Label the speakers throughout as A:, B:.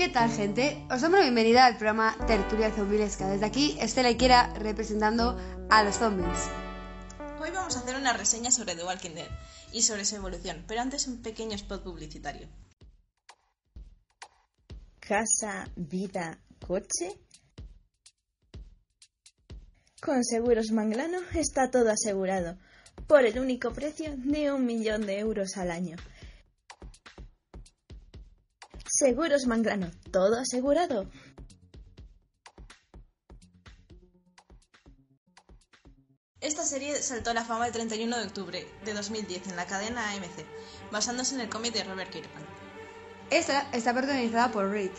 A: ¿Qué tal, gente? Os damos la bienvenida al programa Tertulia Zombilesca. Desde aquí, Estela Iquera representando a los zombies.
B: Hoy vamos a hacer una reseña sobre The Walking Dead y sobre su evolución, pero antes un pequeño spot publicitario.
C: Casa, vida, coche. Con Seguros Manglano está todo asegurado, por el único precio de un millón de euros al año. Seguros Manglano, todo asegurado.
B: Esta serie saltó a la fama el 31 de octubre de 2010 en la cadena AMC, basándose en el cómic de Robert Kirkman.
A: Esta está protagonizada por Rick,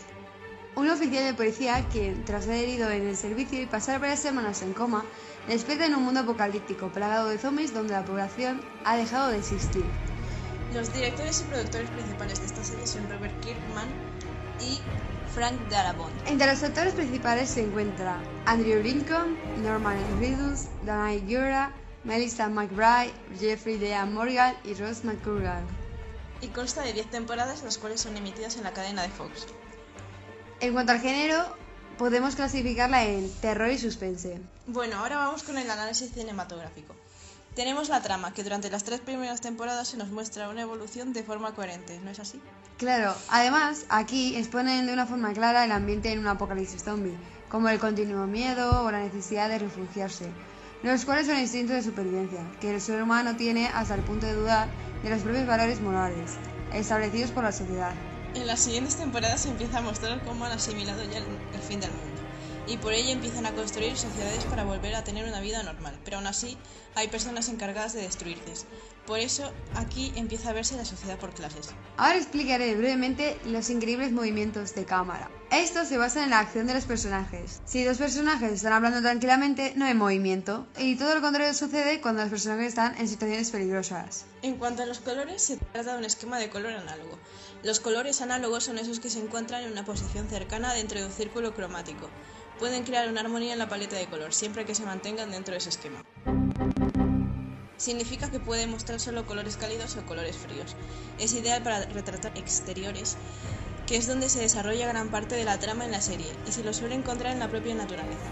A: un oficial de policía que, tras ser herido en el servicio y pasar varias semanas en coma, despierta en un mundo apocalíptico plagado de zombies donde la población ha dejado de existir.
B: Los directores y productores principales de esta serie son Robert Kirkman y Frank Darabont.
A: Entre los actores principales se encuentra Andrew Lincoln, Norman Reedus, Danai Gura, Melissa McBride, Jeffrey Dean Morgan y Ross McCurgan.
B: Y consta de 10 temporadas, las cuales son emitidas en la cadena de Fox.
A: En cuanto al género, podemos clasificarla en terror y suspense.
B: Bueno, ahora vamos con el análisis cinematográfico. Tenemos la trama, que durante las tres primeras temporadas se nos muestra una evolución de forma coherente, ¿no es así?
A: Claro, además aquí exponen de una forma clara el ambiente en un apocalipsis zombie, como el continuo miedo o la necesidad de refugiarse, los cuales son instintos de supervivencia, que el ser humano tiene hasta el punto de dudar de los propios valores morales, establecidos por la sociedad.
B: En las siguientes temporadas se empieza a mostrar cómo han asimilado ya el, el fin del mundo y por ello empiezan a construir sociedades para volver a tener una vida normal, pero aún así hay personas encargadas de destruirles. Por eso aquí empieza a verse la sociedad por clases.
A: Ahora explicaré brevemente los increíbles movimientos de cámara. Estos se basan en la acción de los personajes. Si dos personajes están hablando tranquilamente, no hay movimiento, y todo lo contrario sucede cuando los personajes están en situaciones peligrosas.
B: En cuanto a los colores, se trata de un esquema de color análogo. Los colores análogos son esos que se encuentran en una posición cercana dentro de un círculo cromático pueden crear una armonía en la paleta de color, siempre que se mantengan dentro de ese esquema. Significa que puede mostrar solo colores cálidos o colores fríos. Es ideal para retratar exteriores, que es donde se desarrolla gran parte de la trama en la serie, y se lo suele encontrar en la propia naturaleza.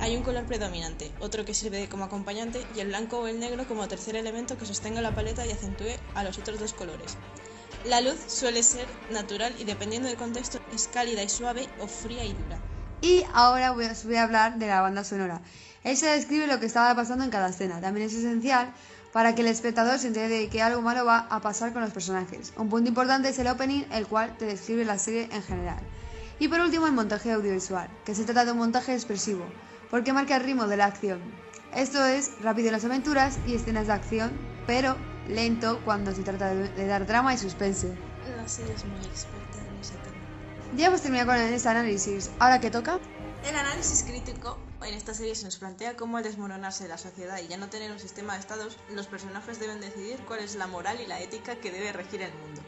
B: Hay un color predominante, otro que sirve como acompañante, y el blanco o el negro como tercer elemento que sostenga la paleta y acentúe a los otros dos colores. La luz suele ser natural y dependiendo del contexto es cálida y suave o fría y dura.
A: Y ahora voy a, voy a hablar de la banda sonora. Ella describe lo que estaba pasando en cada escena. También es esencial para que el espectador se entere de que algo malo va a pasar con los personajes. Un punto importante es el opening, el cual te describe la serie en general. Y por último, el montaje audiovisual, que se trata de un montaje expresivo, porque marca el ritmo de la acción. Esto es rápido en las aventuras y escenas de acción, pero lento cuando se trata de, de dar drama y suspense.
B: La serie es muy experta en ese tema.
A: Ya hemos terminado con este análisis. ¿Ahora qué toca?
B: El análisis crítico en esta serie se nos plantea cómo al desmoronarse la sociedad y ya no tener un sistema de estados, los personajes deben decidir cuál es la moral y la ética que debe regir el mundo.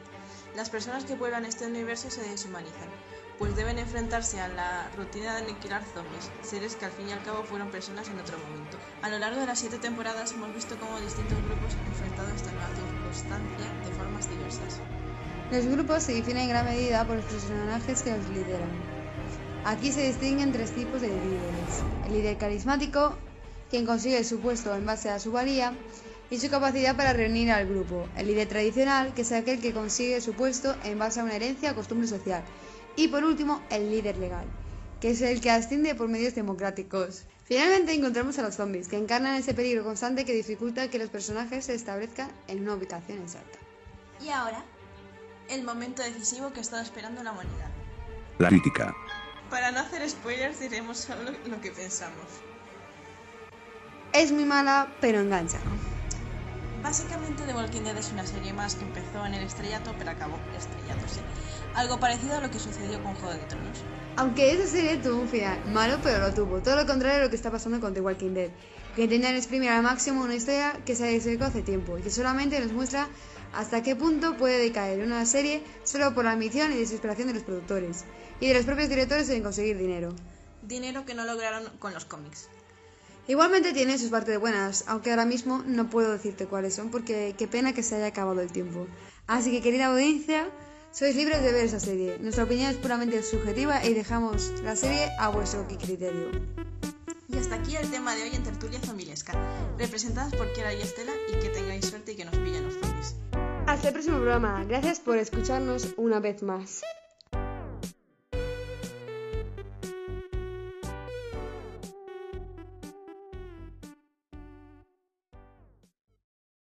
B: Las personas que pueblan este universo se deshumanizan, pues deben enfrentarse a la rutina de aniquilar zombies, seres que al fin y al cabo fueron personas en otro momento. A lo largo de las siete temporadas hemos visto cómo distintos grupos han enfrentado esta nueva circunstancia de formas diversas.
A: Los grupos se definen en gran medida por los personajes que los lideran. Aquí se distinguen tres tipos de líderes. El líder carismático, quien consigue su puesto en base a su valía y su capacidad para reunir al grupo. El líder tradicional, que es aquel que consigue su puesto en base a una herencia o costumbre social. Y por último, el líder legal, que es el que asciende por medios democráticos. Finalmente encontramos a los zombies, que encarnan ese peligro constante que dificulta que los personajes se establezcan en una ubicación exacta.
B: Y ahora, el momento decisivo que ha estado esperando la humanidad.
D: La crítica.
B: Para no hacer spoilers diremos solo lo que pensamos.
A: Es muy mala, pero engancha.
B: Básicamente The Walking Dead es una serie más que empezó en el estrellato pero acabó estrellándose. Algo parecido a lo que sucedió con Juego de Tronos.
A: Aunque esa serie tuvo un final malo, pero lo tuvo. Todo lo contrario de lo que está pasando con The Walking Dead. Que intentan exprimir al máximo una historia que se ha desecado hace tiempo y que solamente nos muestra hasta qué punto puede decaer una serie solo por la ambición y desesperación de los productores y de los propios directores en conseguir dinero.
B: Dinero que no lograron con los cómics.
A: Igualmente tiene sus partes buenas, aunque ahora mismo no puedo decirte cuáles son porque qué pena que se haya acabado el tiempo. Así que querida audiencia, sois libres de ver esa serie. Nuestra opinión es puramente subjetiva y dejamos la serie a vuestro criterio.
B: Y hasta aquí el tema de hoy en Tertulia Familiesca, representadas por Kiara y Estela y que tengáis suerte y que nos pillen los zombies.
A: Hasta el próximo programa. Gracias por escucharnos una vez más.